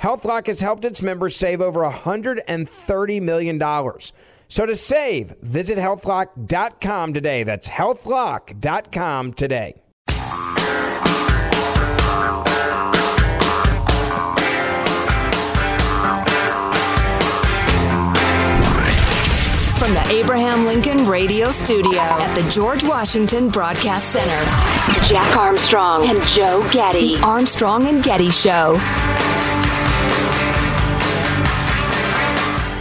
HealthLock has helped its members save over $130 million. So to save, visit healthlock.com today. That's healthlock.com today. From the Abraham Lincoln Radio Studio at the George Washington Broadcast Center, Jack Armstrong and Joe Getty. The Armstrong and Getty Show.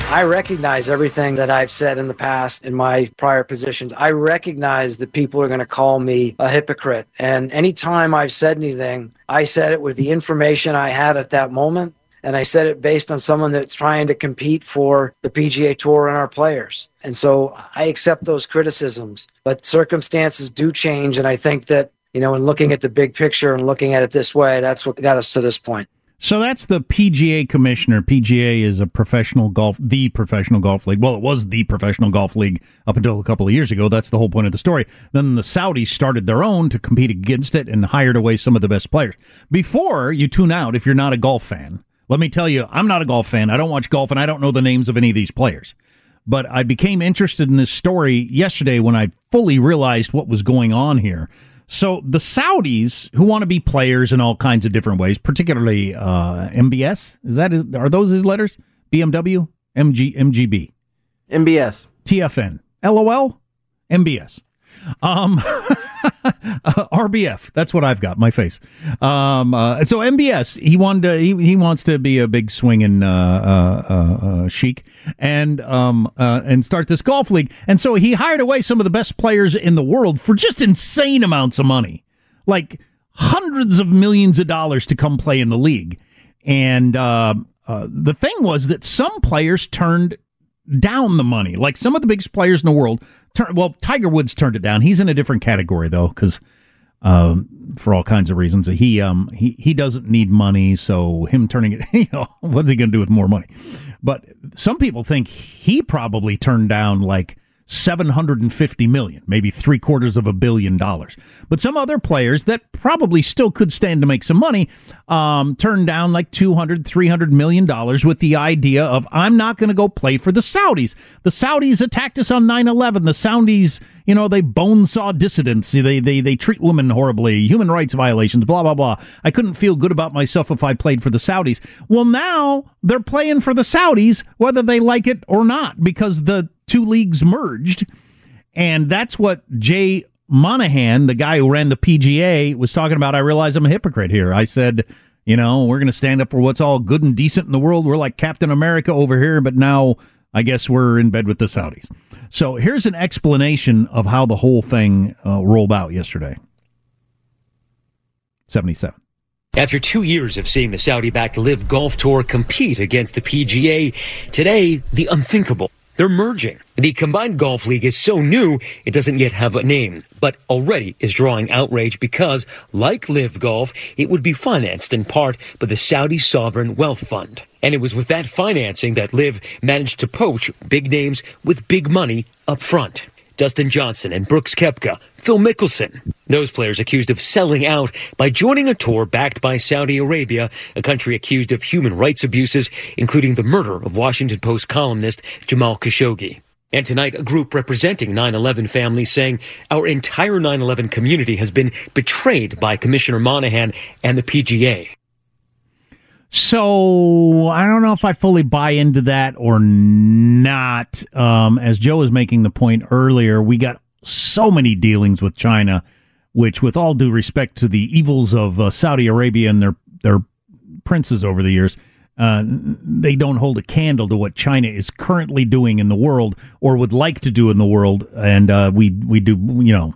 I recognize everything that I've said in the past in my prior positions. I recognize that people are going to call me a hypocrite. And anytime I've said anything, I said it with the information I had at that moment and I said it based on someone that's trying to compete for the PGA Tour and our players. And so I accept those criticisms, but circumstances do change. And I think that, you know, in looking at the big picture and looking at it this way, that's what got us to this point. So that's the PGA commissioner. PGA is a professional golf, the professional golf league. Well, it was the professional golf league up until a couple of years ago. That's the whole point of the story. Then the Saudis started their own to compete against it and hired away some of the best players. Before you tune out, if you're not a golf fan, let me tell you, I'm not a golf fan. I don't watch golf and I don't know the names of any of these players. But I became interested in this story yesterday when I fully realized what was going on here. So the Saudis, who want to be players in all kinds of different ways, particularly uh, MBS, is that are those his letters? BMW, MG, MGB, MBS, TFN, LOL, MBS. Um, RBF. That's what I've got. My face. Um, uh, so MBS. He wanted. To, he he wants to be a big swinging uh, uh, uh, uh chic and um and start this golf league. And so he hired away some of the best players in the world for just insane amounts of money, like hundreds of millions of dollars to come play in the league. And the thing was that some players turned down the money. Like some of the biggest players in the world. Turn, well, Tiger Woods turned it down. He's in a different category though, because um, for all kinds of reasons, he um he he doesn't need money. So him turning it, you know, what's he going to do with more money? But some people think he probably turned down like 750 million, maybe three quarters of a billion dollars. But some other players that probably still could stand to make some money um, turned down like 200, 300 million dollars with the idea of, I'm not going to go play for the Saudis. The Saudis attacked us on 9 11. The Saudis, you know, they bonesaw dissidents. They, they, they treat women horribly, human rights violations, blah, blah, blah. I couldn't feel good about myself if I played for the Saudis. Well, now they're playing for the Saudis, whether they like it or not, because the two leagues merged. And that's what Jay Monahan, the guy who ran the PGA, was talking about. I realize I'm a hypocrite here. I said, you know, we're going to stand up for what's all good and decent in the world. We're like Captain America over here, but now I guess we're in bed with the Saudis. So here's an explanation of how the whole thing uh, rolled out yesterday. 77. After two years of seeing the Saudi backed LIV Golf Tour compete against the PGA, today, the unthinkable. They're merging. The combined golf league is so new, it doesn't yet have a name, but already is drawing outrage because, like LIV Golf, it would be financed in part by the Saudi Sovereign Wealth Fund. And it was with that financing that LIV managed to poach big names with big money up front. Dustin Johnson and Brooks Koepka, Phil Mickelson. Those players accused of selling out by joining a tour backed by Saudi Arabia, a country accused of human rights abuses, including the murder of Washington Post columnist Jamal Khashoggi. And tonight, a group representing 9-11 families saying our entire 9-11 community has been betrayed by Commissioner Monahan and the PGA. So I don't know if I fully buy into that or not. Um, as Joe was making the point earlier, we got so many dealings with China, which, with all due respect to the evils of uh, Saudi Arabia and their their princes over the years, uh, they don't hold a candle to what China is currently doing in the world or would like to do in the world. And uh, we we do you know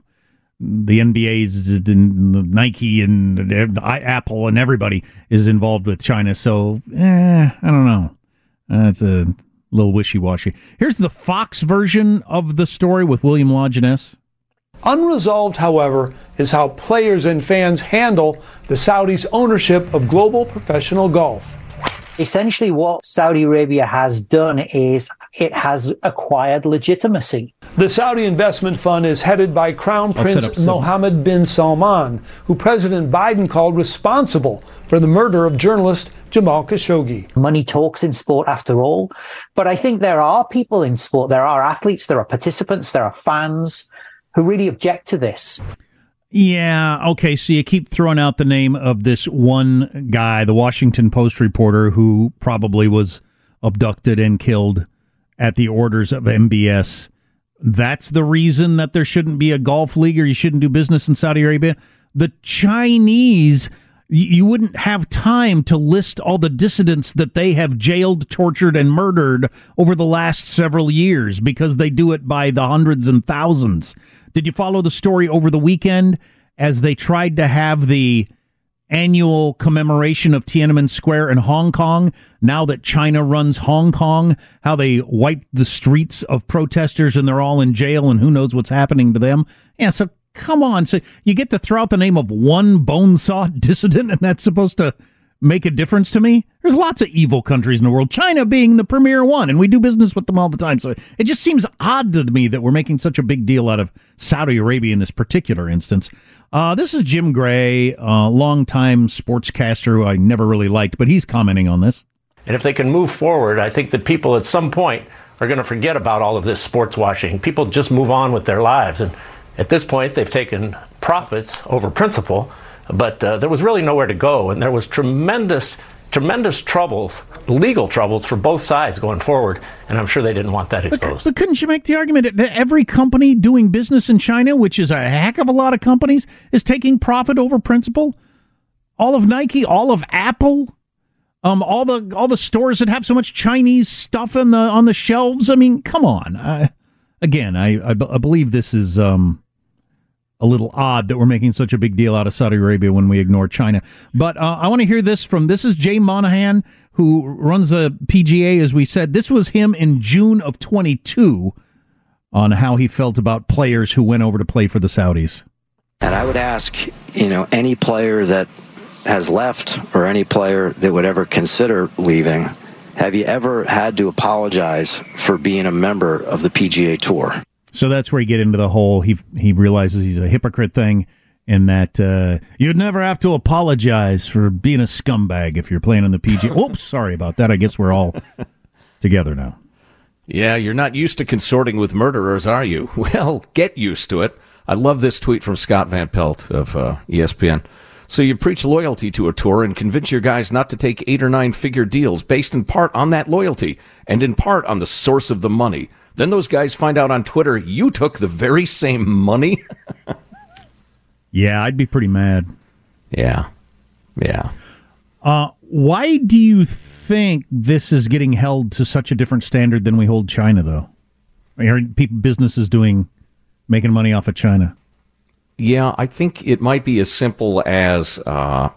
the NBA's and Nike and Apple and everybody is involved with China. So, eh, I don't know. That's a little wishy washy. Here's the Fox version of the story with William Lajeunesse. Unresolved, however, is how players and fans handle the Saudis' ownership of global professional golf. Essentially, what Saudi Arabia has done is it has acquired legitimacy. The Saudi Investment Fund is headed by Crown Prince Mohammed bin Salman, who President Biden called responsible for the murder of journalist Jamal Khashoggi. Money talks in sport after all. But I think there are people in sport, there are athletes, there are participants, there are fans who really object to this. Yeah, okay, so you keep throwing out the name of this one guy, the Washington Post reporter who probably was abducted and killed at the orders of MBS that's the reason that there shouldn't be a golf league or you shouldn't do business in Saudi Arabia. The Chinese, you wouldn't have time to list all the dissidents that they have jailed, tortured, and murdered over the last several years because they do it by the hundreds and thousands. Did you follow the story over the weekend as they tried to have the annual commemoration of Tiananmen Square in Hong Kong, now that China runs Hong Kong, how they wiped the streets of protesters and they're all in jail and who knows what's happening to them. Yeah, so come on. So you get to throw out the name of one bonesaw dissident and that's supposed to make a difference to me? There's lots of evil countries in the world, China being the premier one, and we do business with them all the time. So it just seems odd to me that we're making such a big deal out of Saudi Arabia in this particular instance. Uh, this is Jim Gray, a longtime sportscaster who I never really liked, but he's commenting on this. And if they can move forward, I think that people at some point are going to forget about all of this sports washing. People just move on with their lives. And at this point, they've taken profits over principle, but uh, there was really nowhere to go. And there was tremendous tremendous troubles, legal troubles for both sides going forward, and I'm sure they didn't want that exposed. But, but, couldn't you make the argument that every company doing business in China, which is a heck of a lot of companies, is taking profit over principle? All of Nike, all of Apple, um, all the all the stores that have so much Chinese stuff in the on the shelves. I mean, come on. Uh, again, I, I, I believe this is um, a little odd that we're making such a big deal out of Saudi Arabia when we ignore China. But uh, I want to hear this from this is Jay Monahan, who runs the PGA. As we said, this was him in June of 22 on how he felt about players who went over to play for the Saudis. And I would ask, you know, any player that has left or any player that would ever consider leaving, have you ever had to apologize for being a member of the PGA Tour? So that's where you get into the whole he he realizes he's a hypocrite thing, and that uh, you'd never have to apologize for being a scumbag if you're playing on the PG. Oops, sorry about that. I guess we're all together now. Yeah, you're not used to consorting with murderers, are you? Well, get used to it. I love this tweet from Scott Van Pelt of uh, ESPN. So you preach loyalty to a tour and convince your guys not to take eight or nine figure deals based in part on that loyalty and in part on the source of the money. Then those guys find out on Twitter you took the very same money. yeah, I'd be pretty mad. Yeah. Yeah. Uh, Why do you think this is getting held to such a different standard than we hold China, though? Are people, businesses doing making money off of China? Yeah, I think it might be as simple as uh,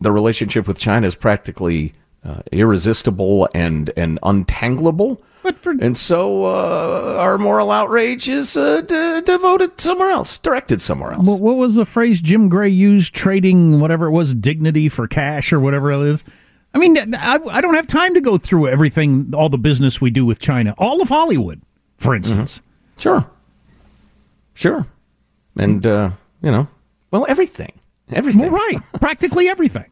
the relationship with China is practically uh, irresistible and and untangleable. For- and so uh, our moral outrage is uh, d- devoted somewhere else, directed somewhere else. What was the phrase Jim Gray used? Trading whatever it was, dignity for cash or whatever it is. I mean, I, I don't have time to go through everything, all the business we do with China, all of Hollywood, for instance. Mm-hmm. Sure, sure, and uh, you know, well, everything, everything, well, right, practically everything.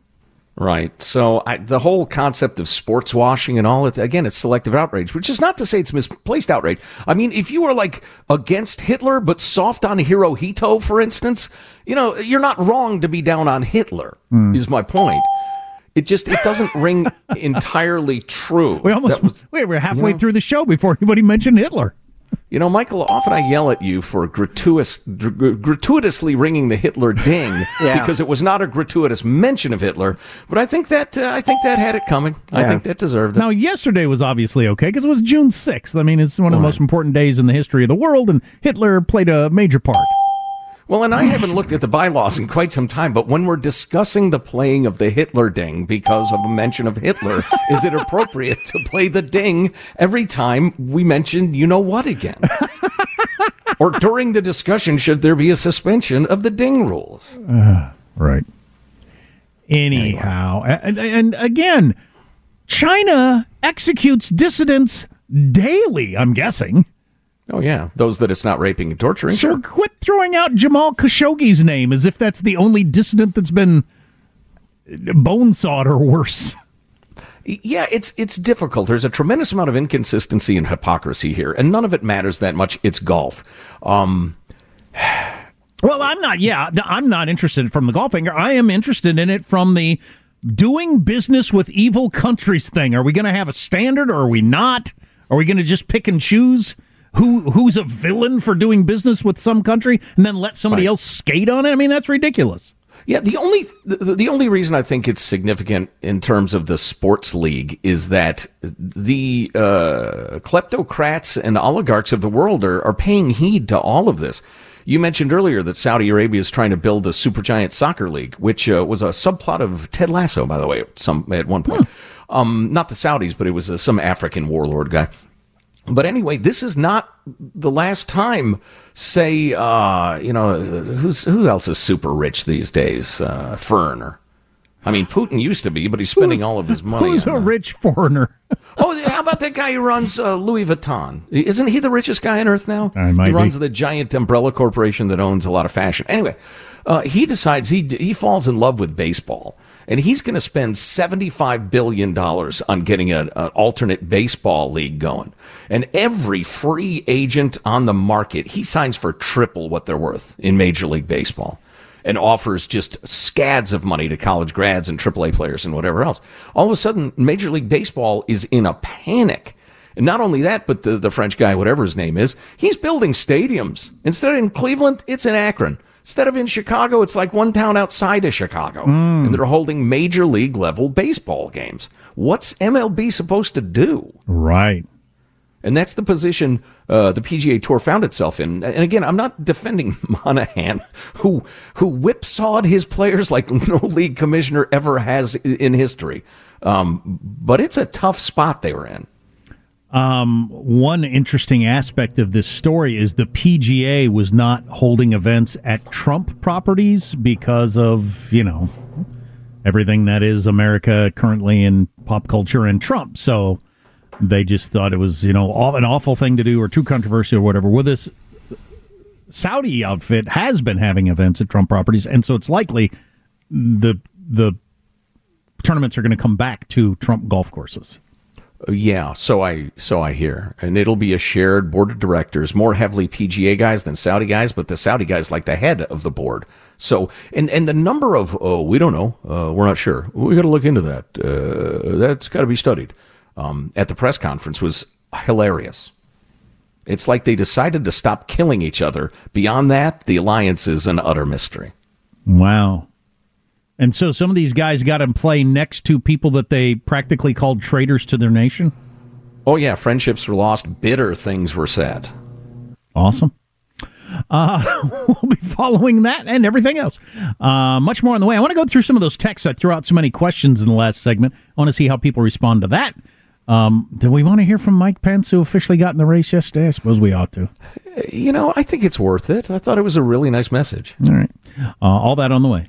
Right. So I, the whole concept of sports washing and all it again, it's selective outrage, which is not to say it's misplaced outrage. I mean, if you are like against Hitler but soft on Hirohito, for instance, you know, you're not wrong to be down on Hitler. Mm. Is my point. It just it doesn't ring entirely true. We almost was, wait. We're halfway you know, through the show before anybody mentioned Hitler. You know, Michael, often I yell at you for gratuitous, gratuitously ringing the Hitler ding yeah. because it was not a gratuitous mention of Hitler. But I think that uh, I think that had it coming. Yeah. I think that deserved it. Now, yesterday was obviously okay because it was June sixth. I mean, it's one of the right. most important days in the history of the world, and Hitler played a major part. Well, and I haven't looked at the bylaws in quite some time, but when we're discussing the playing of the Hitler ding because of a mention of Hitler, is it appropriate to play the ding every time we mention you know what again? or during the discussion, should there be a suspension of the ding rules? Uh, right. Anyhow, anyway. and, and again, China executes dissidents daily, I'm guessing. Oh yeah, those that it's not raping and torturing. So sure. quit throwing out Jamal Khashoggi's name as if that's the only dissident that's been bone sawed or worse. Yeah, it's it's difficult. There's a tremendous amount of inconsistency and hypocrisy here, and none of it matters that much. It's golf. Um, well, I'm not. Yeah, I'm not interested from the golf angle. I am interested in it from the doing business with evil countries thing. Are we going to have a standard, or are we not? Are we going to just pick and choose? Who who's a villain for doing business with some country and then let somebody right. else skate on it? I mean, that's ridiculous. Yeah, the only the, the only reason I think it's significant in terms of the sports league is that the uh, kleptocrats and oligarchs of the world are, are paying heed to all of this. You mentioned earlier that Saudi Arabia is trying to build a supergiant soccer league, which uh, was a subplot of Ted Lasso, by the way, at some at one point. Hmm. Um, not the Saudis, but it was uh, some African warlord guy. But anyway, this is not the last time. Say, uh, you know, who's who else is super rich these days? Uh, foreigner. I mean, Putin used to be, but he's spending all of his money. Who's on, a rich foreigner? oh, how about that guy who runs uh, Louis Vuitton? Isn't he the richest guy on earth now? I might he runs be. the giant umbrella corporation that owns a lot of fashion. Anyway, uh, he decides he he falls in love with baseball and he's going to spend $75 billion on getting an alternate baseball league going. And every free agent on the market, he signs for triple what they're worth in Major League Baseball and offers just scads of money to college grads and AAA players and whatever else. All of a sudden, Major League Baseball is in a panic. And not only that, but the, the French guy, whatever his name is, he's building stadiums. Instead of in Cleveland, it's in Akron. Instead of in Chicago, it's like one town outside of Chicago. Mm. And they're holding major league level baseball games. What's MLB supposed to do? Right. And that's the position uh, the PGA Tour found itself in. And again, I'm not defending Monahan, who who whipsawed his players like no league commissioner ever has in history. Um, but it's a tough spot they were in. Um, one interesting aspect of this story is the PGA was not holding events at Trump properties because of, you know, everything that is America currently in pop culture and Trump. So they just thought it was, you know, an awful thing to do or too controversial or whatever. Well, this Saudi outfit has been having events at Trump properties, and so it's likely the the tournaments are going to come back to Trump golf courses. Yeah, so I so I hear, and it'll be a shared board of directors, more heavily PGA guys than Saudi guys, but the Saudi guys like the head of the board. So, and and the number of oh, we don't know, uh, we're not sure. We got to look into that. Uh, that's got to be studied. Um, at the press conference was hilarious. It's like they decided to stop killing each other. Beyond that, the alliance is an utter mystery. Wow. And so some of these guys got to play next to people that they practically called traitors to their nation. Oh yeah, friendships were lost. Bitter things were said. Awesome. Uh, we'll be following that and everything else. Uh, much more on the way. I want to go through some of those texts. I threw out so many questions in the last segment. I want to see how people respond to that. Um, do we want to hear from Mike Pence, who officially got in the race yesterday? I suppose we ought to. You know, I think it's worth it. I thought it was a really nice message. All right. Uh, all that on the way.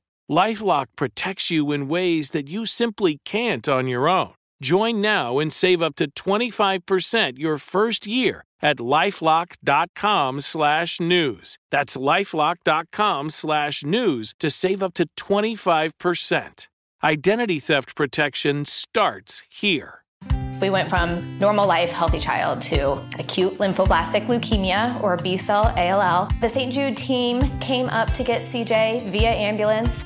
Lifelock protects you in ways that you simply can't on your own. Join now and save up to 25% your first year at lifelock.com slash news. That's lifelock.com slash news to save up to 25%. Identity theft protection starts here. We went from normal life, healthy child to acute lymphoblastic leukemia or B cell ALL. The St. Jude team came up to get CJ via ambulance.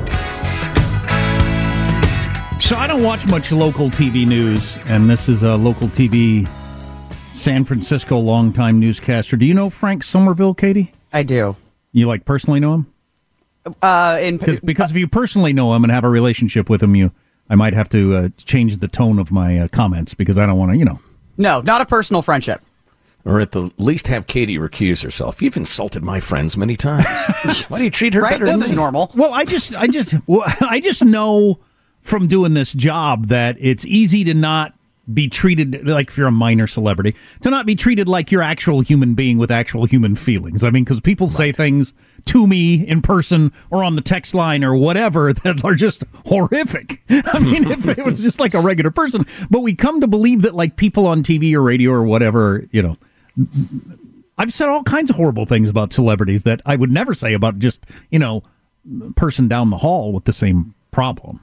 So I don't watch much local TV news, and this is a local TV San Francisco longtime newscaster. Do you know Frank Somerville, Katie? I do. You like personally know him? Uh, in Because because if you personally know him and have a relationship with him, you I might have to uh, change the tone of my uh, comments because I don't want to, you know. no, not a personal friendship. Or at the least have Katie recuse herself. You've insulted my friends many times. Why do you treat her Right? better This than is me? normal. Well, I just, I just, well, I just know from doing this job that it's easy to not be treated like if you're a minor celebrity to not be treated like you're actual human being with actual human feelings. I mean, because people say things to me in person or on the text line or whatever that are just horrific. I mean, if it was just like a regular person, but we come to believe that like people on TV or radio or whatever, you know, I've said all kinds of horrible things about celebrities that I would never say about just, you know, person down the hall with the same problem.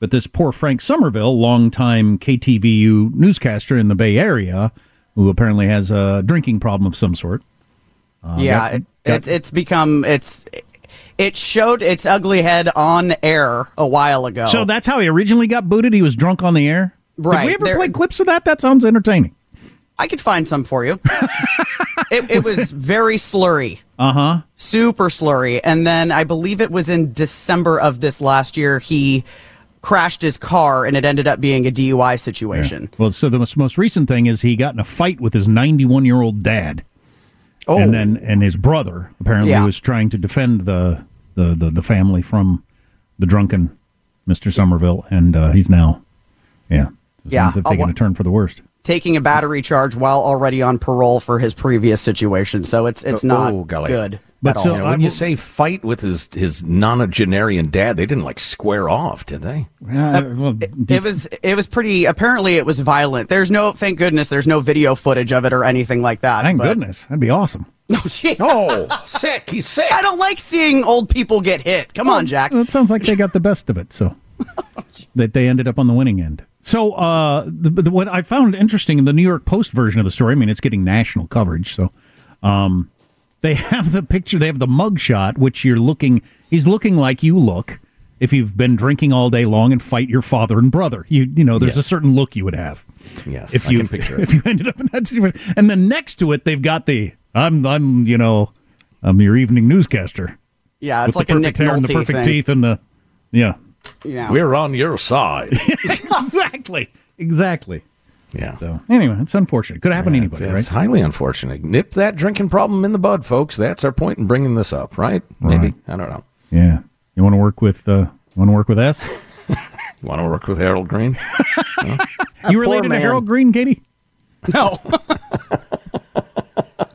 But this poor Frank Somerville, longtime KTVU newscaster in the Bay Area, who apparently has a drinking problem of some sort. Uh, yeah, got- got- it's it's become it's it showed its ugly head on air a while ago. So that's how he originally got booted. He was drunk on the air. Right. Did we ever there- play clips of that? That sounds entertaining. I could find some for you. it, it was very slurry, Uh huh. super slurry, and then I believe it was in December of this last year he crashed his car and it ended up being a DUI situation. Yeah. Well, so the most, most recent thing is he got in a fight with his 91 year old dad. Oh. And then and his brother apparently Yeah. was trying to defend the, the, the, the family from the drunken Mr. Somerville, and uh, he's now, yeah, Yeah, things have uh, taken a turn for the worst. Taking a battery charge while already on parole for his previous situation. So it's it's not Oh, good But at all. so, you know, when you say fight with his his nonagenarian dad, they didn't like square off, did they? it was it was pretty apparently it was violent. There's no thank goodness there's no video footage of it or anything like that. Thank but- goodness, that'd be awesome. No, jeez. Oh, sick. He's sick. I don't like seeing old people get hit. Come on, Jack. Well, it sounds like they got the best of it, so that they ended up on the winning end. So, uh, the, the, what I found interesting in the New York Post version of the story, I mean, it's getting national coverage, so um, they have the picture, they have the mugshot, which you're looking, he's looking like you look if you've been drinking all day long and fight your father and brother. You, you know, there's a certain look you would have. Yes, if I you can picture it. if you ended up in that situation, and then next to it, they've got the I'm I'm you know I'm your evening newscaster. Yeah, it's with like the a perfect Nick hair and the perfect thing. teeth and the yeah. Yeah. We're on your side. exactly. Exactly. Yeah. So anyway, it's unfortunate. Could happen to anybody, it's right? highly unfortunate. Nip that drinking problem in the bud, folks. That's our point in bringing this up, right? Maybe. Right. I don't know. Yeah. You want to work with uh want to work with S? You want to work with Harold Green? you related to man. Harold Green, Katie? No.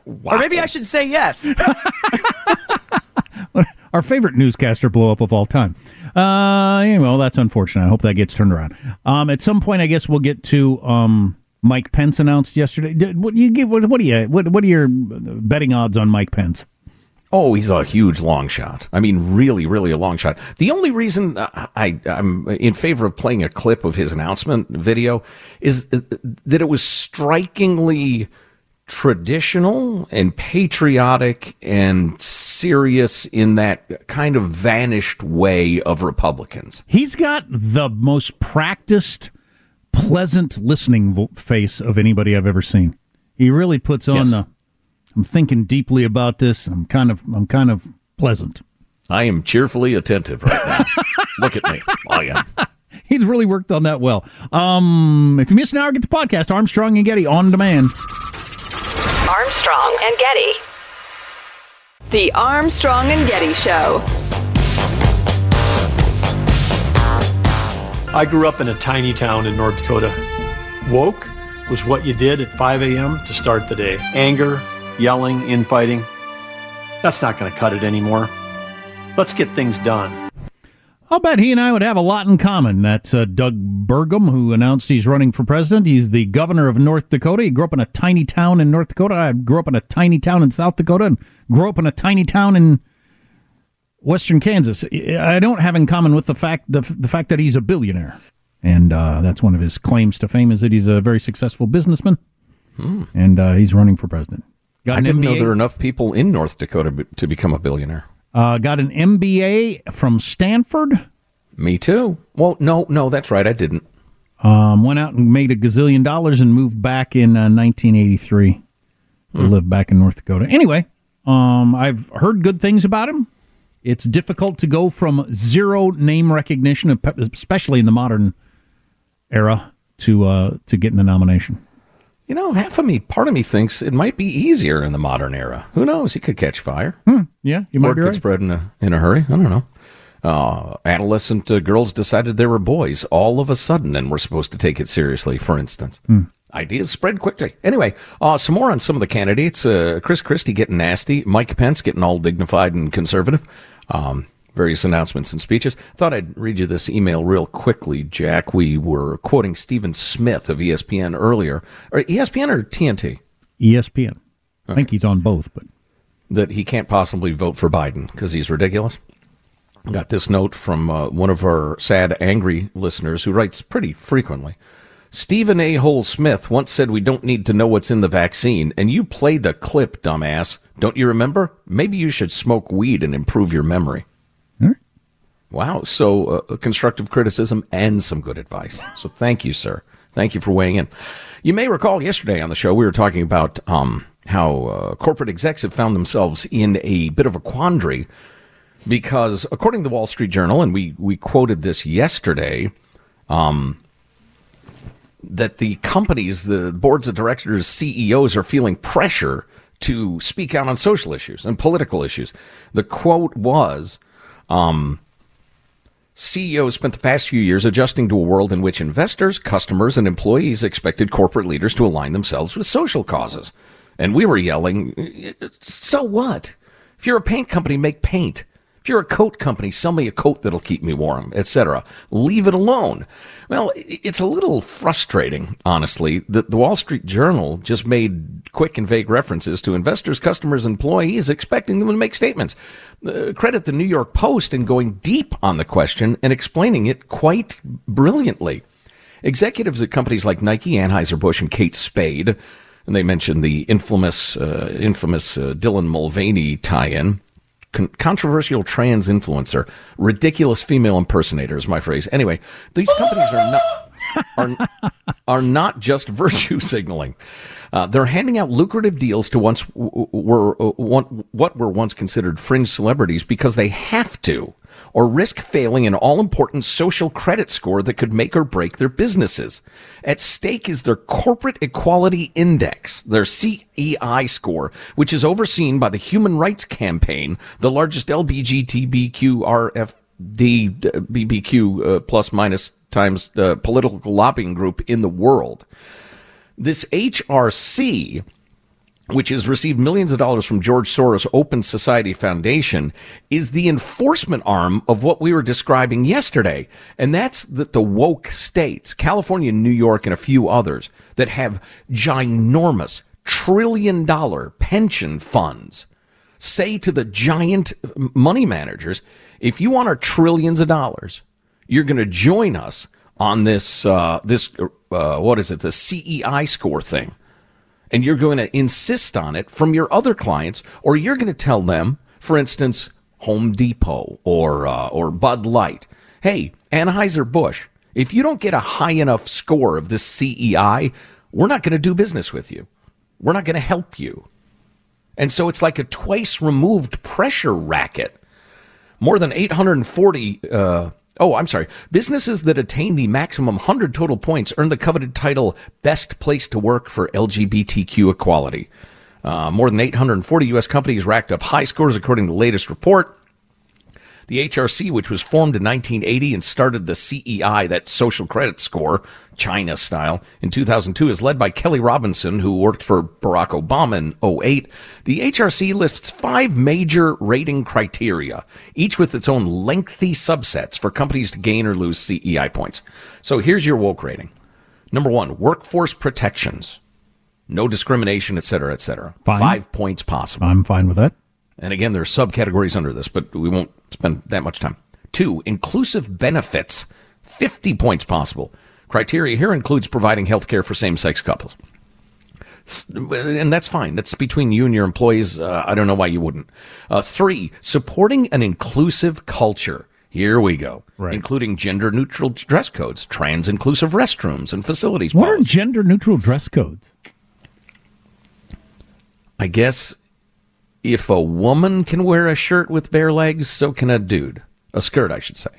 wow. Or maybe I should say yes. Our favorite newscaster blow up of all time. Uh, yeah, well, that's unfortunate. I hope that gets turned around. Um, at some point, I guess we'll get to um, Mike Pence announced yesterday. What you? What, what do you? What, what are your betting odds on Mike Pence? Oh, he's a huge long shot. I mean, really, really a long shot. The only reason I, I, I'm in favor of playing a clip of his announcement video is that it was strikingly traditional and patriotic and serious in that kind of vanished way of Republicans. He's got the most practiced, pleasant listening vo- face of anybody I've ever seen. He really puts on Yes. the. I'm thinking deeply about this. I'm kind of. I'm kind of pleasant. I am cheerfully attentive right now. Look at me. I am. He's really worked on that well. Um, if you miss an hour, get the podcast Armstrong and Getty on demand. Armstrong and Getty. The Armstrong and Getty Show. I grew up in a tiny town in North Dakota. Woke was what you did at 5 a.m. to start the day. Anger, yelling, infighting. That's not going to cut it anymore. Let's get things done. I'll bet he and I would have a lot in common. That's uh, Doug Burgum, who announced he's running for president. He's the governor of North Dakota. He grew up in a tiny town in North Dakota. I grew up in a tiny town in South Dakota and grew up in a tiny town in Western Kansas. I don't have in common with the fact the, the fact that he's a billionaire, and uh, that's one of his claims to fame is that he's a very successful businessman, Hmm. and uh, he's running for president. Got I didn't know there were enough people in North Dakota to become a billionaire. Uh, got an MBA from Stanford. Me too. Well, no, no, that's right. I didn't. Um, went out and made a gazillion dollars and moved back in uh, 1983 to live back in North Dakota. Anyway, um, I've heard good things about him. It's difficult to go from zero name recognition, especially in the modern era, to uh, to getting the nomination. You know, half of me, part of me thinks it might be easier in the modern era. Who knows? He could catch fire. Yeah, you might Word be could right. spread in a in a hurry. I don't know. Uh, adolescent uh, girls decided they were boys all of a sudden and were supposed to take it seriously. For instance, ideas spread quickly. Anyway, uh, some more on some of the candidates. Uh, Chris Christie getting nasty. Mike Pence getting all dignified and conservative. Um, various announcements and speeches. I Thought I'd read you this email real quickly, Jack. We were quoting Stephen Smith of ESPN earlier. Or ESPN or TNT? ESPN. I think he's on both, but that he can't possibly vote for Biden because he's ridiculous. Got this note from uh, one of our sad, angry listeners who writes pretty frequently. Stephen A. Hole Smith once said we don't need to know what's in the vaccine, and you played the clip, dumbass. Don't you remember? Maybe you should smoke weed and improve your memory. Wow. So, uh, constructive criticism and some good advice. So, thank you, sir. Thank you for weighing in. You may recall yesterday on the show, we were talking about um, how uh, corporate execs have found themselves in a bit of a quandary because according to the Wall Street Journal, and we we quoted this yesterday, um, that the companies, the boards of directors, CEOs are feeling pressure to speak out on social issues and political issues. The quote was. Um, CEOs spent the past few years adjusting to a world in which investors, customers, and employees expected corporate leaders to align themselves with social causes. And we were yelling, so what? If you're a paint company, make paint. If you're a coat company, sell me a coat that'll keep me warm, etc. Leave it alone. Well, it's a little frustrating, honestly, that the Wall Street Journal just made quick and vague references to investors, customers, employees, expecting them to make statements. Uh, credit the New York Post in going deep on the question and explaining it quite brilliantly. Executives at companies like Nike, Anheuser-Busch, and Kate Spade, and they mentioned the infamous, uh, infamous uh, Dylan Mulvaney tie-in, con- controversial trans influencer, ridiculous female impersonator is my phrase. Anyway, these companies are not are are not just virtue signaling. Uh, they're handing out lucrative deals to once were uh, what were once considered fringe celebrities because they have to, or risk failing an all important social credit score that could make or break their businesses. At stake is their corporate equality index, their CEI score, which is overseen by the Human Rights Campaign, the largest LBGTBQRF the BBQ uh, plus minus times uh, political lobbying group in the world. This HRC, which has received millions of dollars from George Soros Open Society Foundation, is the enforcement arm of what we were describing yesterday. And that's that the woke states, California, New York, and a few others that have ginormous trillion dollar pension funds say to the giant money managers, if you want our trillions of dollars, you're going to join us on this uh, this uh, what is it the CEI score thing, and you're going to insist on it from your other clients, or you're going to tell them, for instance, Home Depot or uh, or Bud Light, hey Anheuser Busch, if you don't get a high enough score of this CEI, we're not going to do business with you. We're not going to help you. And so it's like a twice removed pressure racket. More than 840 uh, Oh, I'm sorry. Businesses that attain the maximum 100 total points earn the coveted title Best Place to Work for LGBTQ Equality. Uh, more than 840 U.S. companies racked up high scores according to the latest report. The HRC, which was formed in 1980 and started the CEI, that social credit score, China style, in 2002, is led by Kelley Robinson, who worked for Barack Obama in 08. The HRC lists five major rating criteria, each with its own lengthy subsets for companies to gain or lose CEI points. So here's your woke rating. Number one, workforce protections. No discrimination, et cetera, et cetera. Fine. Five points possible. I'm fine with that. And again, there are subcategories under this, but we won't spend that much time. Two, inclusive benefits, 50 points possible. Criteria here includes providing health care for same sex couples. And that's fine. That's between you and your employees. Uh, I don't know why you wouldn't. Uh, three, supporting an inclusive culture. Here we go. Right. Including gender neutral dress codes, trans inclusive restrooms and facilities. What policies. are gender neutral dress codes? I guess if a woman can wear a shirt with bare legs, so can a dude. A skirt, I should say.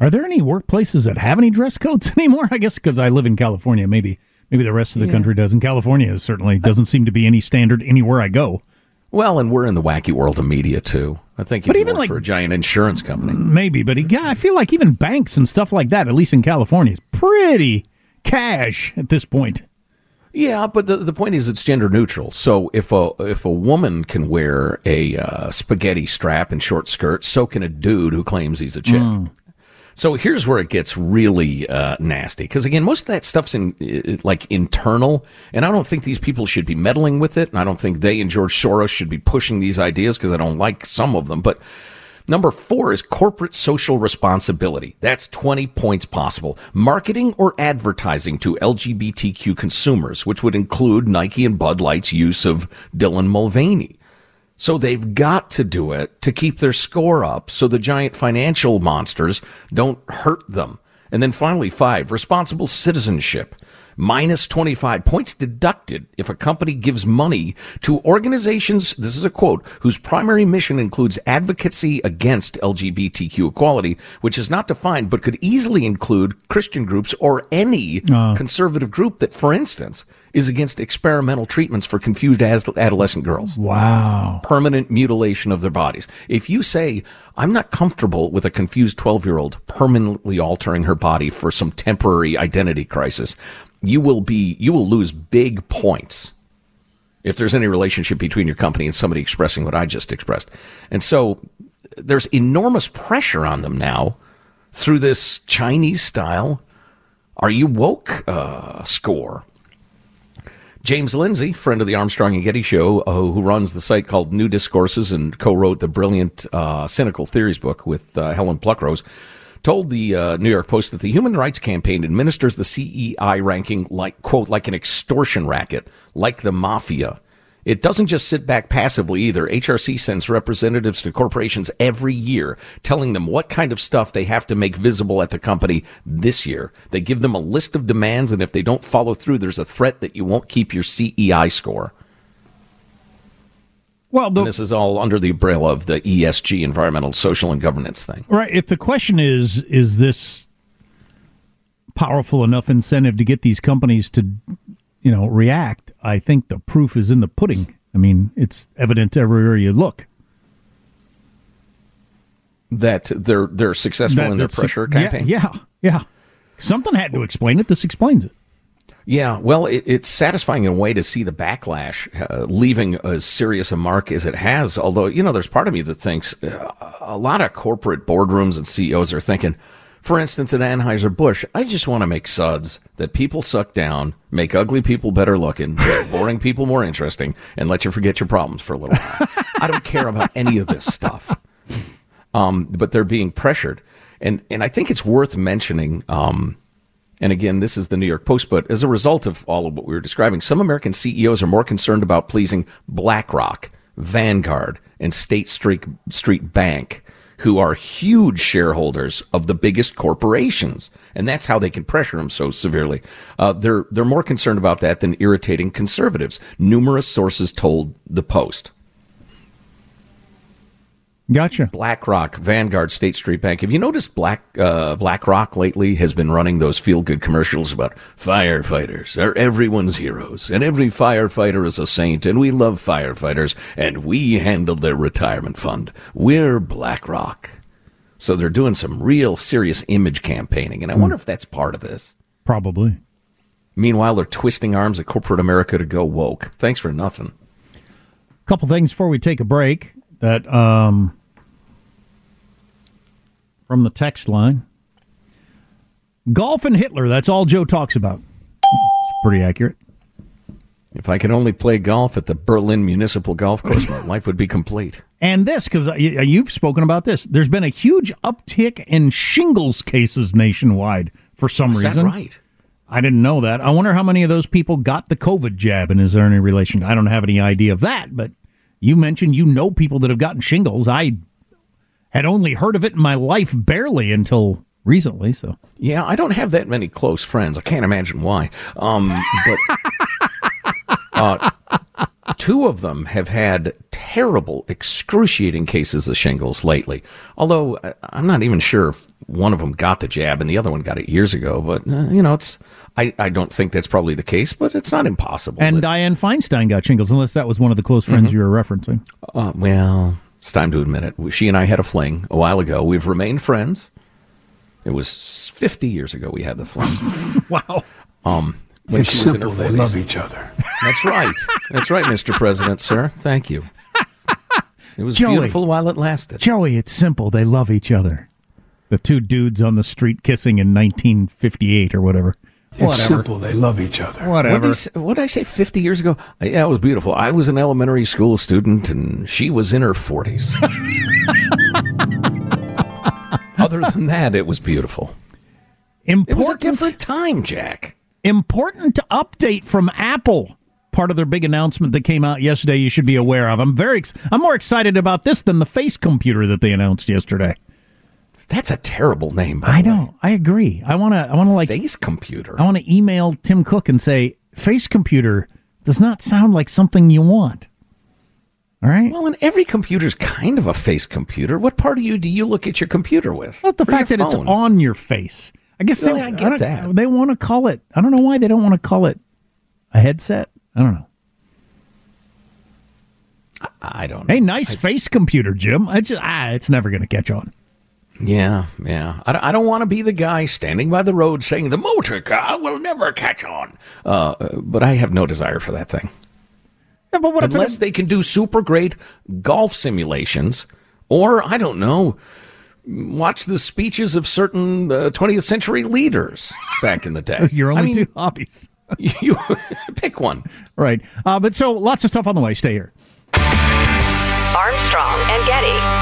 Are there any workplaces that have any dress codes anymore? I guess because I live in California, maybe maybe the rest of the Yeah. country does. And California certainly uh, doesn't seem to be any standard anywhere I go. Well, and we're in the wacky world of media too. I think But you even work like- for a giant insurance company. Maybe, but yeah, I feel like even banks and stuff like that, at least in California, is pretty cash at this point. Yeah, but the, the point is it's gender neutral. So if a if a woman can wear a uh, spaghetti strap and short skirt, so can a dude who claims he's a chick. Mm. So here's where it gets really uh, nasty because again, most of that stuff's in like internal, and I don't think these people should be meddling with it, and I don't think they and George Soros should be pushing these ideas because I don't like some of them, but. Number four is corporate social responsibility. That's 20 points possible. Marketing or advertising to LGBTQ consumers, which would include Nike and Bud Light's use of Dylan Mulvaney. So they've got to do it to keep their score up so the giant financial monsters don't hurt them. And then finally, five, responsible citizenship. Minus 25 points deducted if a company gives money to organizations, this is a quote, whose primary mission includes advocacy against LGBTQ equality, which is not defined but could easily include Christian groups or any ah. conservative group that, for instance, is against experimental treatments for confused adolescent girls. Wow. Permanent mutilation of their bodies. If you say, I'm not comfortable with a confused 12 year old permanently altering her body for some temporary identity crisis, you will be, you will lose big points if there's any relationship between your company and somebody expressing what I just expressed. And so there's enormous pressure on them now through this Chinese style, are you woke uh, score. James Lindsay, friend of the Armstrong and Getty show, uh, who runs the site called New Discourses and co-wrote the brilliant uh, Cynical Theories book with uh, Helen Pluckrose, told the uh, New York Post that the Human Rights Campaign administers the CEI ranking like quote like an extortion racket, like the mafia. It doesn't just sit back passively either. HRC sends representatives to corporations every year telling them what kind of stuff they have to make visible at the company this year. They give them a list of demands, and if they don't follow through, there's a threat that you won't keep your CEI score. Well, and this is all under the umbrella of the ESG, environmental, social, and governance thing. Right. If the question is, is this powerful enough incentive to get these companies to, you know, react? I think the proof is in the pudding. I mean, it's evident everywhere you look. That they're they're successful That- in their pressure yeah, campaign. Yeah, yeah. Something had to explain it. This explains it. Yeah, well, it, it's satisfying in a way to see the backlash uh, leaving as serious a mark as it has. Although, you know, there's part of me that thinks uh, a lot of corporate boardrooms and CEOs are thinking, for instance, at Anheuser-Busch, I just want to make suds that people suck down, make ugly people better looking, make boring people more interesting, and let you forget your problems for a little while. I don't care about any of this stuff. Um, but they're being pressured. And, and I think it's worth mentioning, um, and again, this is the New York Post, but as a result of all of what we were describing, some American CEOs are more concerned about pleasing BlackRock, Vanguard, and State Street, Street Bank, who are huge shareholders of the biggest corporations. And that's how they can pressure them so severely. Uh, they're, they're more concerned about that than irritating conservatives. Numerous sources told the Post. Gotcha. BlackRock, Vanguard, State Street Bank. Have you noticed Black uh, BlackRock lately has been running those feel good commercials about firefighters are everyone's heroes and every firefighter is a saint and we love firefighters and we handle their retirement fund. We're BlackRock. So they're doing some real serious image campaigning, and I wonder if that's part of this. Probably. Meanwhile, they're twisting arms at corporate America to go woke. Thanks for nothing. A couple things before we take a break that um, from the text line. Golf and hitler that's all joe talks about. It's pretty accurate. If I could only play golf at the Berlin Municipal Golf Course, my life would be complete. and this because you've spoken about this. There's been a huge uptick in shingles cases nationwide for some Is reason. right? i didn't know that. I wonder how many of those people got the covid jab and is there any relation? I don't have any idea of that but you mentioned you know people that have gotten shingles. I had only heard of it in my life barely until recently. So Yeah, I don't have that many close friends. I can't imagine why. Um, but uh, two of them have had terrible, excruciating cases of shingles lately. Although uh, I'm not even sure if one of them got the jab and the other one got it years ago. But uh, you know, it's I, I don't think that's probably the case, but it's not impossible. and Dianne Feinstein got shingles, unless that was one of the close friends Mhm. you were referencing. Uh, well, it's time to admit it. She and I had a fling a while ago. We've remained friends. It was 50 years ago we had the fling. wow. Um, when It's she was in her simple. They love each other. That's right. That's right, Mr. President, sir. Thank you. It was Joey. beautiful while it lasted. Joey, it's simple. They love each other. The two dudes on the street kissing in 1958 or whatever. It's Whatever. simple. They love each other. What did, Whatever. say, what did I say 50 years ago? Uh, Yeah, it was beautiful. I was an elementary school student and she was in her 40s. Other than that, it was beautiful. Important, It was a different time, Jack. Important update from Apple. Part of their big announcement that came out yesterday. You should be aware of. I'm very. Ex- I'm more excited about this than the face computer that they announced yesterday. That's a terrible name. By I the way. know. I agree. I want to. I want to like face computer. I want to email Tim Cook and say face computer does not sound like something you want. All right. Well, and every computer's kind of a face computer. What part of you do you look at your computer with? Well, the fact that it's on your face. I guess Well, they, I get don't- that. They want to call it. I don't know why they don't want to call it a headset. I don't know. I don't know. Hey, nice face computer, Jim. I just ah, it's never going to catch on. Yeah, yeah. I, don't- I don't want to be the guy standing by the road saying the motor car will never catch on. Uh, but I have no desire for that thing. Yeah, but what if Unless they can do super great golf simulations, or I don't know, watch the speeches of certain uh, 20th century leaders back in the day. Your I only mean, two hobbies. you pick one. Right. Uh, but so lots of stuff on the way. Stay here. Armstrong and Getty.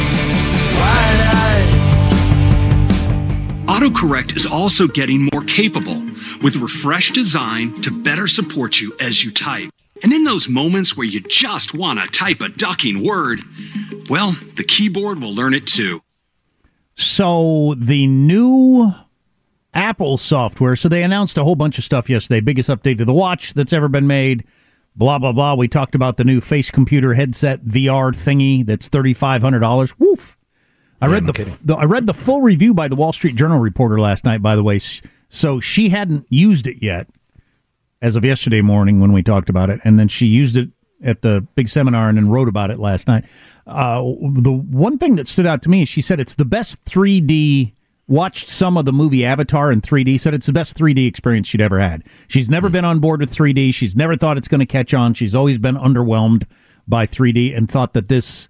AutoCorrect is also getting more capable with refreshed design to better support you as you type. And in those moments where you just want to type a ducking word, well, the keyboard will learn it too. So the new Apple software. So they announced a whole bunch of stuff yesterday. Biggest update to the watch that's ever been made. Blah blah blah. We talked about the new face computer headset VR thingy that's thirty five hundred dollars. Woof. I read the, f- the I read the full review by the Wall Street Journal reporter last night. By the way, so she hadn't used it yet as of yesterday morning when we talked about it, and then she used it at the big seminar and then wrote about it last night. Uh, the one thing that stood out to me is she said it's the best 3D. Watched some of the movie Avatar in 3D. Said it's the best 3D experience she'd ever had. She's never been on board with 3D. She's never thought it's going to catch on. She's always been underwhelmed by 3D and thought that this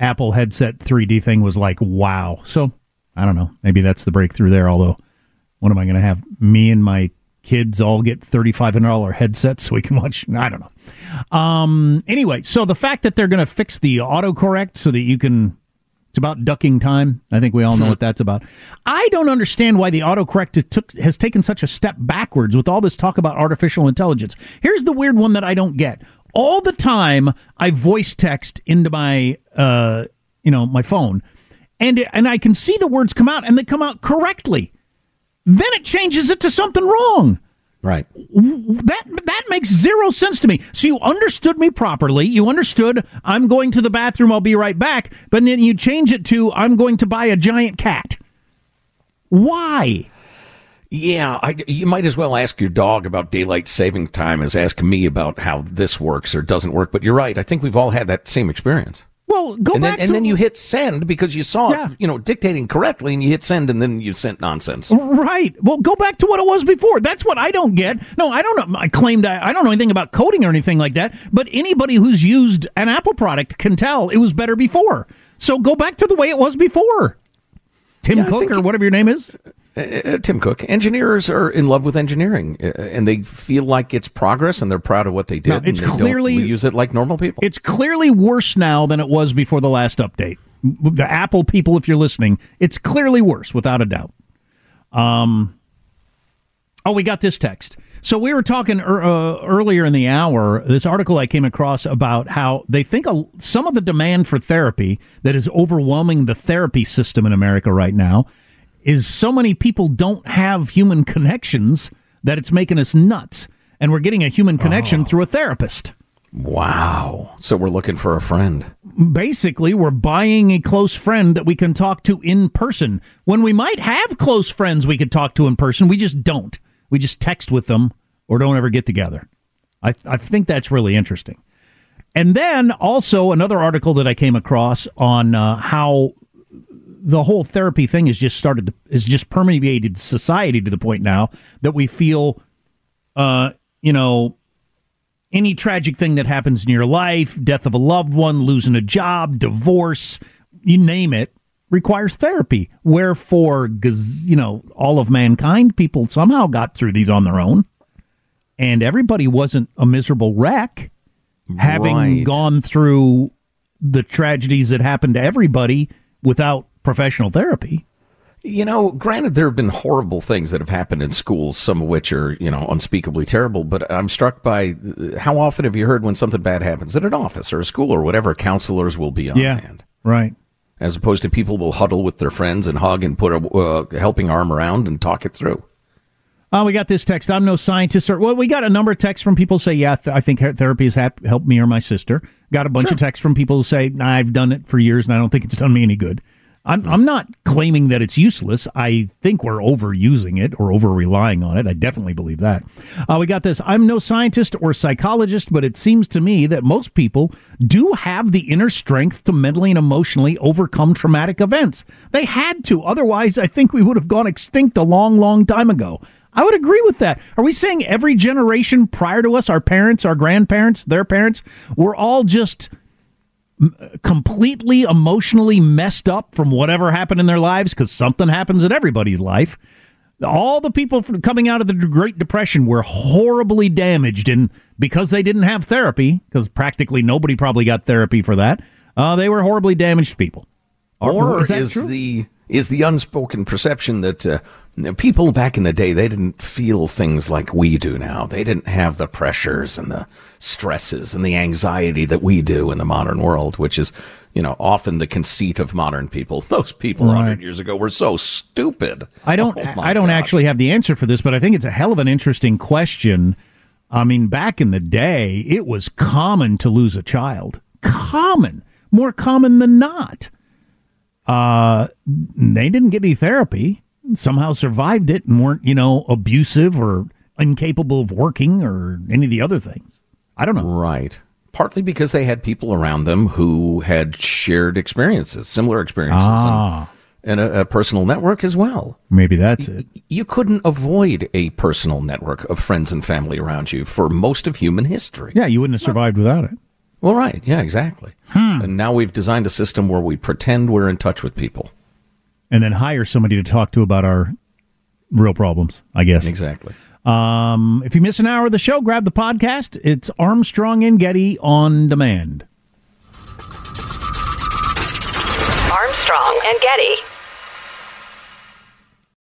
Apple headset 3D thing was like wow. So I don't know. Maybe that's the breakthrough there. Although, what am I going to have me and my kids all get thirty five hundred dollar headsets so we can watch? I don't know. Um. Anyway, so the fact that they're going to fix the autocorrect so that you can. It's about ducking time. I think we all know what that's about. I don't understand why the autocorrect took, has taken such a step backwards with all this talk about artificial intelligence. Here's the weird one that I don't get. All the time, I voice text into my, uh, you know, my phone, and and I can see the words come out, and they come out correctly. Then it changes it to something wrong. Right. That that makes zero sense to me. So you understood me properly. You understood I'm going to the bathroom. I'll be right back. But then you change it to I'm going to buy a giant cat. Why? Yeah, I, you might as well ask your dog about daylight saving time as ask me about how this works or doesn't work. But you're right. I think we've all had that same experience. Well, go and back then, to and then you hit send because you saw it, you know, dictating correctly, and you hit send, and then you sent nonsense. Right. Well, go back to what it was before. That's what I don't get. No, I don't know. I claimed I, I don't know anything about coding or anything like that, but anybody who's used an Apple product can tell it was better before. So go back to the way it was before. Tim Yeah, Cook or whatever your name is. Uh, uh, Tim Cook. Engineers are in love with engineering, uh, and they feel like it's progress, and they're proud of what they did. No, it's and they clearly- don't use it like normal people. It's clearly worse now than it was before the last update. The Apple people, if you're listening, it's clearly worse, without a doubt. Um, oh, we got this text. So we were talking er, uh, earlier in the hour. This article I came across about how they think a, some of the demand for therapy that is overwhelming the therapy system in America right now is so many people don't have human connections that it's making us nuts, and we're getting a human connection through a therapist. Wow. So we're looking for a friend. basically we're buying a close friend that we can talk to in person when we might have close friends we could talk to in person we just don't we just text with them or don't ever get together. I, I think that's really interesting. And then also another article that i came across on uh, how the whole therapy thing has just started to, is just permeated society to the point now that we feel uh you know any tragic thing that happens in your life, death of a loved one, losing a job, divorce, you name it, requires therapy. Wherefore, you know, all of mankind, people somehow got through these on their own, and everybody wasn't a miserable wreck, having Right. gone through the tragedies that happened to everybody without professional therapy. You know, granted, there have been horrible things that have happened in schools, some of which are, you know, unspeakably terrible, but I'm struck by uh, how often have you heard when something bad happens at an office or a school or whatever, counselors will be on yeah, hand. right. As opposed to people will huddle with their friends and hug and put a uh, helping arm around and talk it through. Oh, we got this text. I'm no scientist. Or, well, we got a number of texts from people say, yeah, th- I think therapy has hap- helped me or my sister. Got a bunch of texts from people who say, I've done it for years and I don't think it's done me any good. I'm, I'm not claiming that it's useless. I think we're overusing it or over relying on it. I definitely believe that. Uh, we got this. I'm no scientist or psychologist, but it seems to me that most people do have the inner strength to mentally and emotionally overcome traumatic events. They had to. Otherwise, I think we would have gone extinct a long, long time ago. I would agree with that. Are we saying every generation prior to us, our parents, our grandparents, their parents, were all just completely emotionally messed up from whatever happened in their lives? Because something happens in everybody's life. All the people from coming out of the Great Depression were horribly damaged, and because they didn't have therapy, because practically nobody probably got therapy for that, uh, they were horribly damaged people. Or is is, the is the unspoken perception that uh, people back in the day they didn't feel things like we do now. They didn't have the pressures and the stresses and the anxiety that we do in the modern world, which is you know often the conceit of modern people. Those people Right. hundred years ago were so stupid. I don't. Oh, I don't gosh. actually have the answer for this, but I think it's a hell of an interesting question. I mean, back in the day, it was common to lose a child. Common, more common than not. Uh, they didn't get any therapy. Somehow survived it and weren't, you know, abusive or incapable of working or any of the other things. I don't know. Right. Partly because they had people around them who had shared experiences, similar experiences, Ah. and, and a, a personal network as well. Maybe that's it. You couldn't avoid a personal network of friends and family around you for most of human history. Yeah, you wouldn't have survived without it. Well, right. Yeah, exactly. And now we've designed a system where we pretend we're in touch with people. And then hire somebody to talk to about our real problems. I guess Exactly. Um, if you miss an hour of the show, grab the podcast. It's Armstrong and Getty on demand. Armstrong and Getty.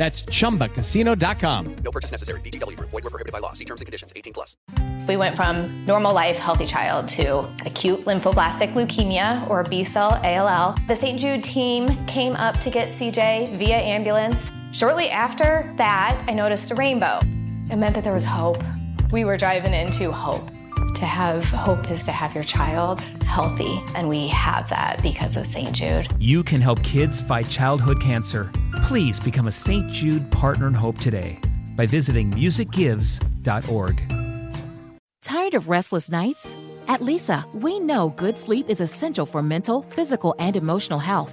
That's chumbacasino.com. No purchase necessary. VGW Group. Void were prohibited by law. See terms and conditions. 18 plus. We went from normal life, healthy child to acute lymphoblastic leukemia or B cell ALL. The St. Jude team came up to get CJ via ambulance. Shortly after that, I noticed a rainbow. It meant that there was hope. We were driving into hope. To have hope is to have your child healthy, and we have that because of St. Jude. You can help kids fight childhood cancer. Please become a St. Jude Partner in Hope today by visiting musicgives.org. Tired of restless nights? At Leesa, we know good sleep is essential for mental, physical, and emotional health.